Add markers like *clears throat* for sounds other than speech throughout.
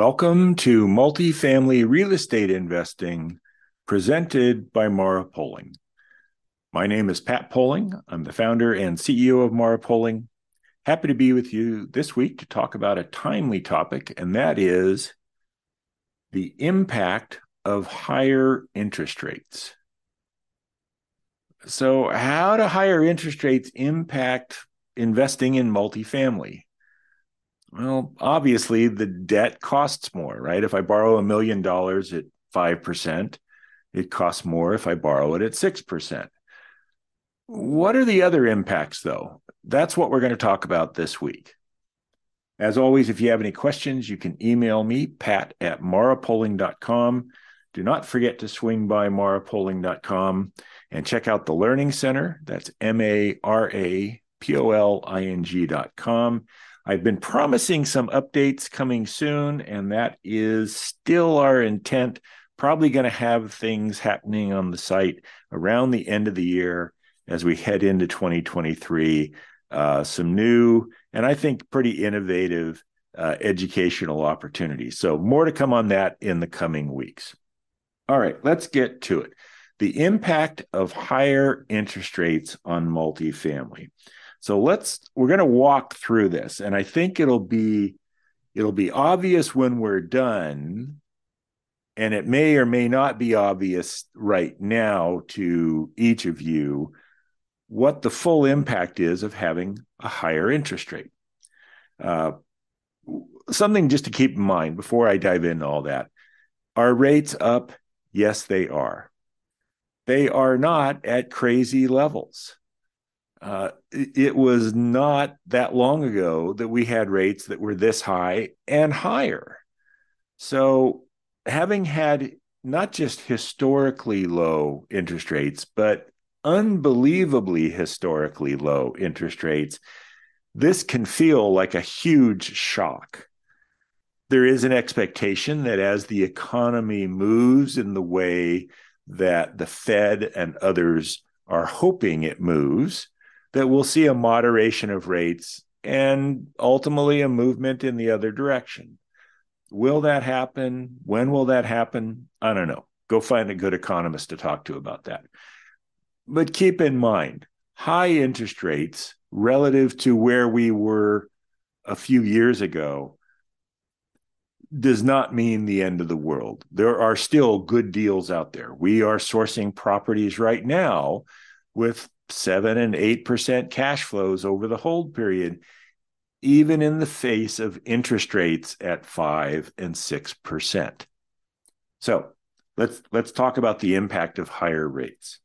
Welcome to Multifamily Real Estate Investing presented by Mara Poling. My name is Pat Poling. I'm the founder and CEO of Mara Poling. Happy to be with you this week to talk about a timely topic, and that is the impact of higher interest rates. So, how do higher interest rates impact investing in multifamily? Well, obviously, the debt costs more, right? If I borrow a million dollars at 5%, it costs more if I borrow it at 6%. What are the other impacts, though? That's what we're going to talk about this week. As always, if you have any questions, you can email me, pat at marapoling.com. Do not forget to swing by marapoling.com and check out the Learning Center. That's M A R A P O L I N G.com. I've been promising some updates coming soon, and that is still our intent. Probably going to have things happening on the site around the end of the year as we head into 2023. Uh, some new and I think pretty innovative uh, educational opportunities. So, more to come on that in the coming weeks. All right, let's get to it. The impact of higher interest rates on multifamily. So let's we're going to walk through this and I think it'll be it'll be obvious when we're done and it may or may not be obvious right now to each of you what the full impact is of having a higher interest rate. Uh, something just to keep in mind before I dive into all that. Are rates up? Yes, they are. They are not at crazy levels. Uh, it was not that long ago that we had rates that were this high and higher. So, having had not just historically low interest rates, but unbelievably historically low interest rates, this can feel like a huge shock. There is an expectation that as the economy moves in the way that the Fed and others are hoping it moves, that we'll see a moderation of rates and ultimately a movement in the other direction. Will that happen? When will that happen? I don't know. Go find a good economist to talk to about that. But keep in mind, high interest rates relative to where we were a few years ago does not mean the end of the world. There are still good deals out there. We are sourcing properties right now with seven and eight percent cash flows over the hold period, even in the face of interest rates at five and six percent. So let's let's talk about the impact of higher rates.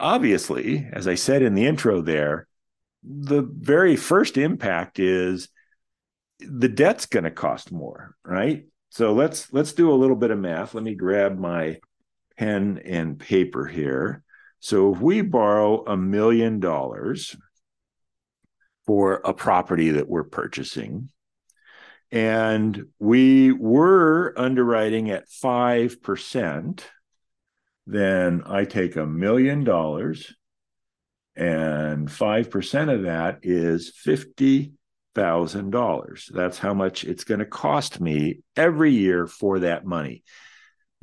Obviously, as I said in the intro there, the very first impact is the debt's going to cost more, right? So let's let's do a little bit of math. Let me grab my pen and paper here. So if we borrow a million dollars for a property that we're purchasing, and we were underwriting at 5%, then I take a million dollars and 5% of that is $50,000. That's how much it's going to cost me every year for that money.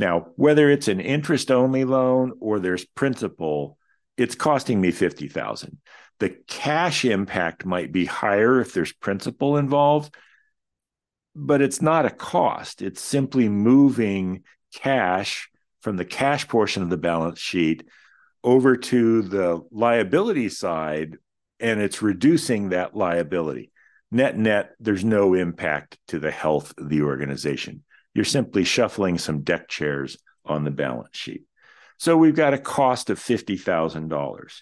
Now, whether it's an interest only loan or there's principal, it's costing me 50,000. The cash impact might be higher if there's principal involved, but it's not a cost. It's simply moving cash from the cash portion of the balance sheet over to the liability side and it's reducing that liability. Net net, there's no impact to the health of the organization. You're simply shuffling some deck chairs on the balance sheet. So we've got a cost of $50,000.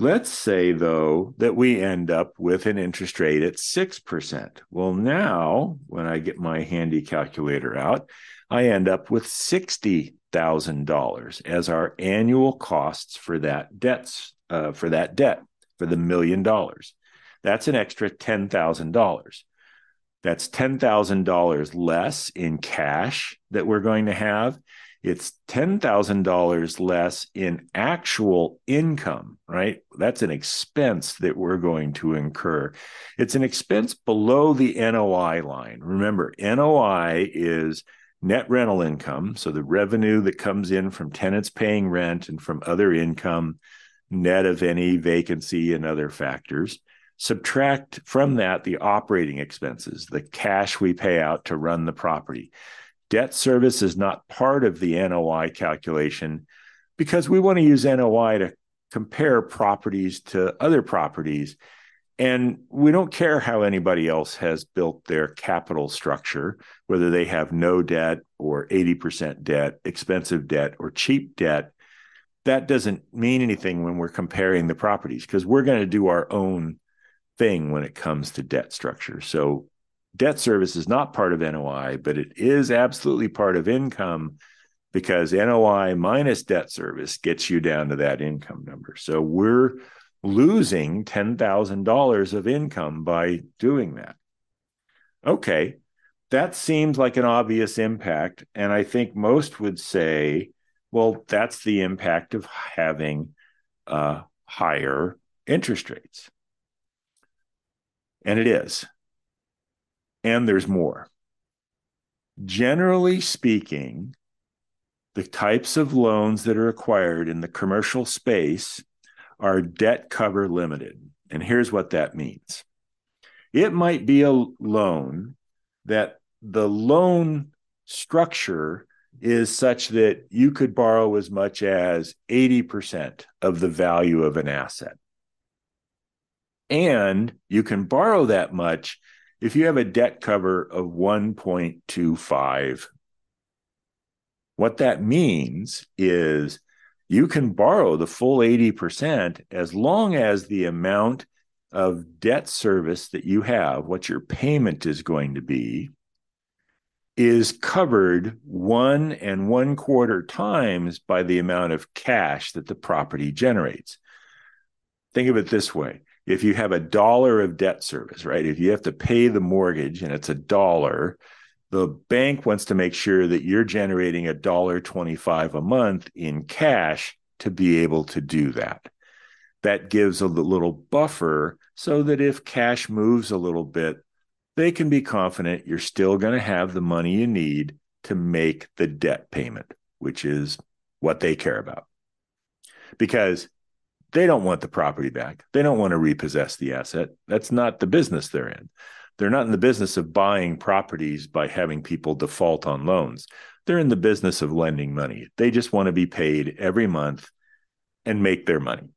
Let's say, though, that we end up with an interest rate at 6%. Well, now, when I get my handy calculator out, I end up with $60,000 as our annual costs for that debts uh, for that debt for the million dollars. That's an extra $10,000. That's $10,000 less in cash that we're going to have. it's $10,000 less in actual income, right? That's an expense that we're going to incur. It's an expense below the NOI line. Remember, NOI is net rental income. So the revenue that comes in from tenants paying rent and from other income, net of any vacancy and other factors. Subtract from that the operating expenses, the cash we pay out to run the property. Debt service is not part of the NOI calculation because we want to use NOI to compare properties to other properties. And we don't care how anybody else has built their capital structure, whether they have no debt or 80% debt, expensive debt, or cheap debt. That doesn't mean anything when we're comparing the properties because we're going to do our own thing when it comes to debt structure. So debt service is not part of NOI, but it is absolutely part of income because NOI minus debt service gets you down to that income number. So we're losing $10,000 of income by doing that. Okay, that seems like an obvious impact. And I think most would say, well, that's the impact of having uh, higher interest rates. And it is and there's more. Generally speaking, the types of loans that are acquired in the commercial space are debt cover limited. And here's what that means it might be a loan that the loan structure is such that you could borrow as much as 80% of the value of an asset. And you can borrow that much if you have a debt cover of 1.25, what that means is you can borrow the full 80% as long as the amount of debt service that you have, what your payment is going to be, is covered one and one quarter times by the amount of cash that the property generates. Think of it this way if you have a dollar of debt service, right? If you have to pay the mortgage and it's a dollar, the bank wants to make sure that you're generating a dollar 25 a month in cash to be able to do that. That gives a little buffer so that if cash moves a little bit, they can be confident you're still going to have the money you need to make the debt payment, which is what they care about. Because they don't want the property back. They don't want to repossess the asset. That's not the business they're in. They're not in the business of buying properties by having people default on loans. They're in the business of lending money. They just want to be paid every month and make their money.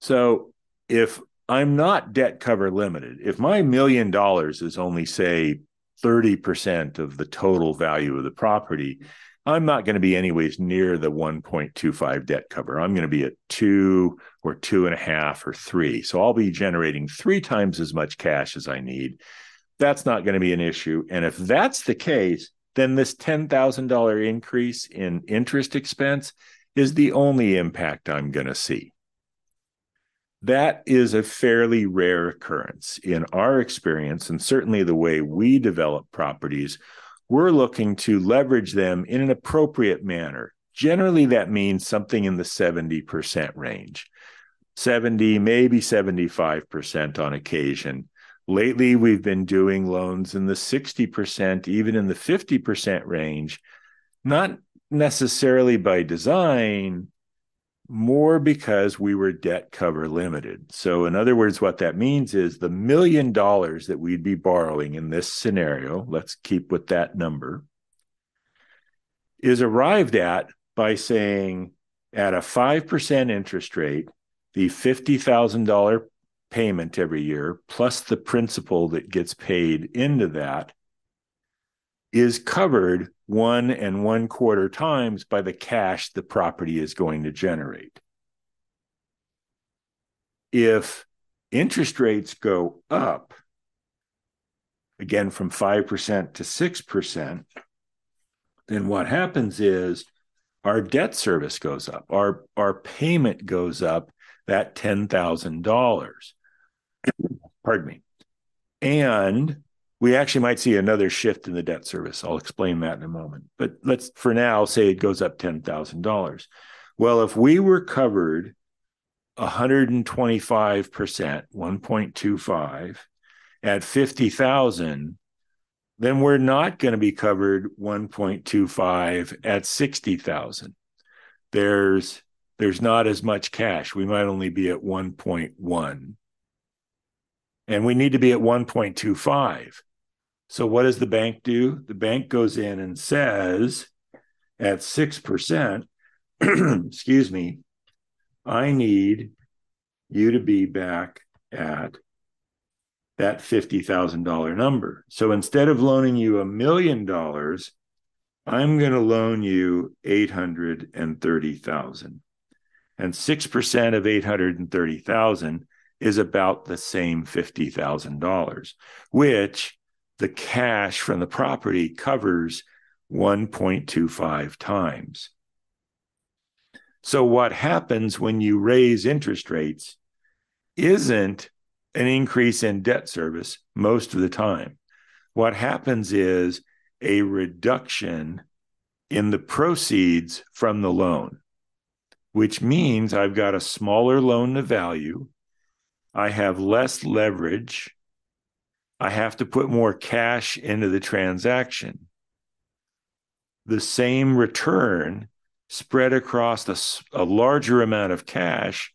So if I'm not debt cover limited, if my million dollars is only, say, 30% of the total value of the property, I'm not going to be anyways near the 1.25 debt cover. I'm going to be at two or two and a half or three. So I'll be generating three times as much cash as I need. That's not going to be an issue. And if that's the case, then this $10,000 increase in interest expense is the only impact I'm going to see. That is a fairly rare occurrence in our experience, and certainly the way we develop properties we're looking to leverage them in an appropriate manner. Generally, that means something in the 70% range, 70, maybe 75% on occasion. Lately, we've been doing loans in the 60%, even in the 50% range, not necessarily by design, more because we were debt cover limited. So, in other words, what that means is the million dollars that we'd be borrowing in this scenario, let's keep with that number, is arrived at by saying at a 5% interest rate, the $50,000 payment every year, plus the principal that gets paid into that, is covered one and one quarter times by the cash the property is going to generate. If interest rates go up, again from 5% to 6%, then what happens is our debt service goes up, our, our payment goes up that $10,000. Pardon me. And we actually might see another shift in the debt service. I'll explain that in a moment. But let's, for now, say it goes up $10,000. Well, if we were covered 125%, 1.25 at 50,000, then we're not going to be covered 1.25 at 60,000. There's there's not as much cash. We might only be at 1.1. And we need to be at 1.25. So what does the bank do? The bank goes in and says at 6%, *clears throat* excuse me, I need you to be back at that $50,000 number. So instead of loaning you a million dollars, I'm going to loan you 830,000. And 6% of 830,000 is about the same $50,000, which the cash from the property covers 1.25 times. So, what happens when you raise interest rates isn't an increase in debt service most of the time. What happens is a reduction in the proceeds from the loan, which means I've got a smaller loan to value. I have less leverage I have to put more cash into the transaction. The same return spread across a, a larger amount of cash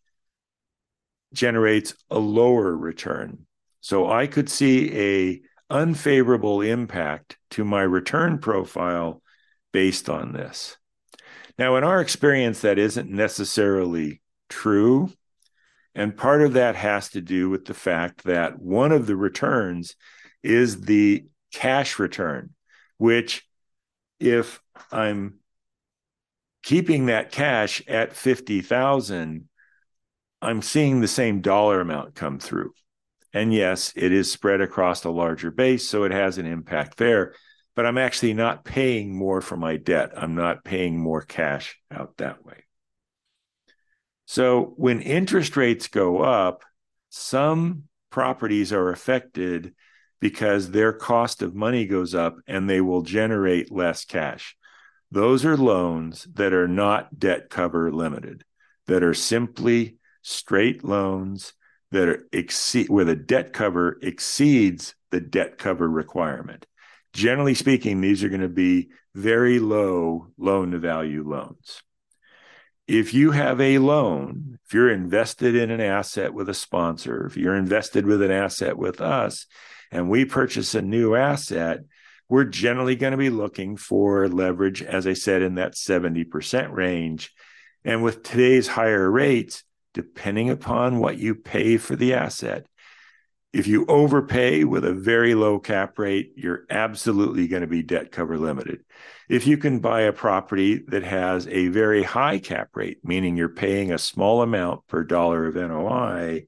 generates a lower return. So I could see a unfavorable impact to my return profile based on this. Now, in our experience, that isn't necessarily true. And part of that has to do with the fact that one of the returns is the cash return, which, if I'm keeping that cash at 50,000, I'm seeing the same dollar amount come through. And yes, it is spread across a larger base, so it has an impact there. But I'm actually not paying more for my debt. I'm not paying more cash out that way. So when interest rates go up, some properties are affected because their cost of money goes up and they will generate less cash. Those are loans that are not debt cover limited, that are simply straight loans that are exceed where the debt cover exceeds the debt cover requirement. Generally speaking, these are going to be very low loan to value loans if you have a loan, if you're invested in an asset with a sponsor, if you're invested with an asset with us, and we purchase a new asset, we're generally going to be looking for leverage, as I said, in that 70% range. And with today's higher rates, depending upon what you pay for the asset, if you overpay with a very low cap rate, you're absolutely going to be debt cover limited. If you can buy a property that has a very high cap rate, meaning you're paying a small amount per dollar of NOI,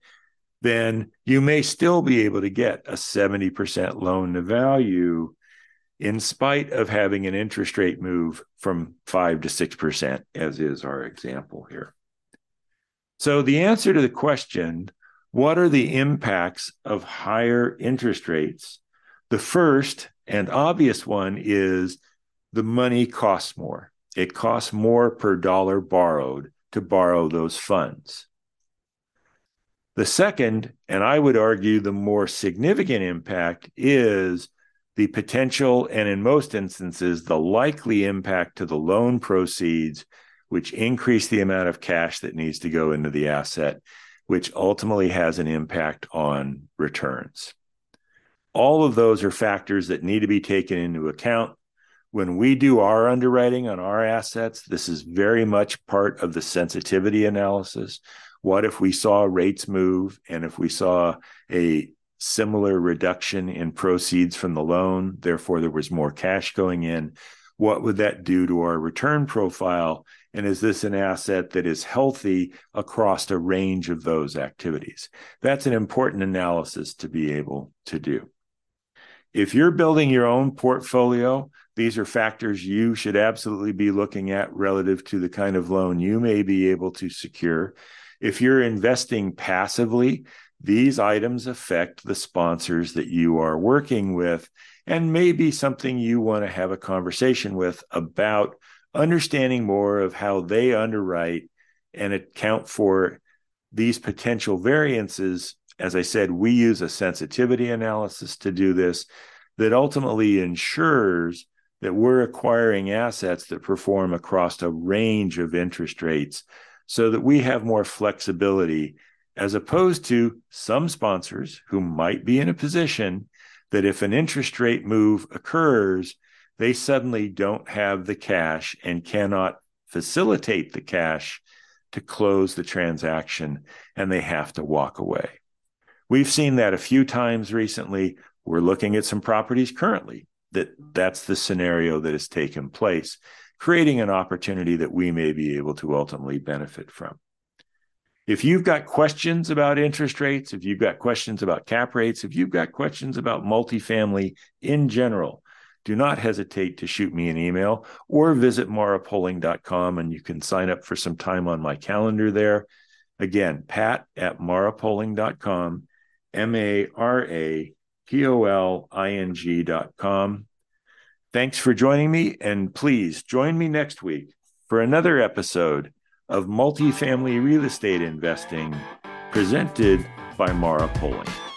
then you may still be able to get a 70% loan to value in spite of having an interest rate move from 5 to 6%, as is our example here. So, the answer to the question what are the impacts of higher interest rates? The first and obvious one is the money costs more. It costs more per dollar borrowed to borrow those funds. The second, and I would argue the more significant impact, is the potential and, in most instances, the likely impact to the loan proceeds, which increase the amount of cash that needs to go into the asset which ultimately has an impact on returns. All of those are factors that need to be taken into account. When we do our underwriting on our assets, this is very much part of the sensitivity analysis. What if we saw rates move and if we saw a similar reduction in proceeds from the loan, therefore there was more cash going in? What would that do to our return profile? And is this an asset that is healthy across a range of those activities? That's an important analysis to be able to do. If you're building your own portfolio, these are factors you should absolutely be looking at relative to the kind of loan you may be able to secure. If you're investing passively, these items affect the sponsors that you are working with and maybe something you want to have a conversation with about understanding more of how they underwrite and account for these potential variances. As I said, we use a sensitivity analysis to do this that ultimately ensures that we're acquiring assets that perform across a range of interest rates so that we have more flexibility as opposed to some sponsors who might be in a position that if an interest rate move occurs, they suddenly don't have the cash and cannot facilitate the cash to close the transaction and they have to walk away. We've seen that a few times recently. We're looking at some properties currently that that's the scenario that has taken place, creating an opportunity that we may be able to ultimately benefit from. If you've got questions about interest rates, if you've got questions about cap rates, if you've got questions about multifamily in general, do not hesitate to shoot me an email or visit marapoling.com and you can sign up for some time on my calendar there. Again, pat at marapoling.com, M A R A P O L I N G.com. Thanks for joining me, and please join me next week for another episode of multifamily real estate investing presented by Mara Poling.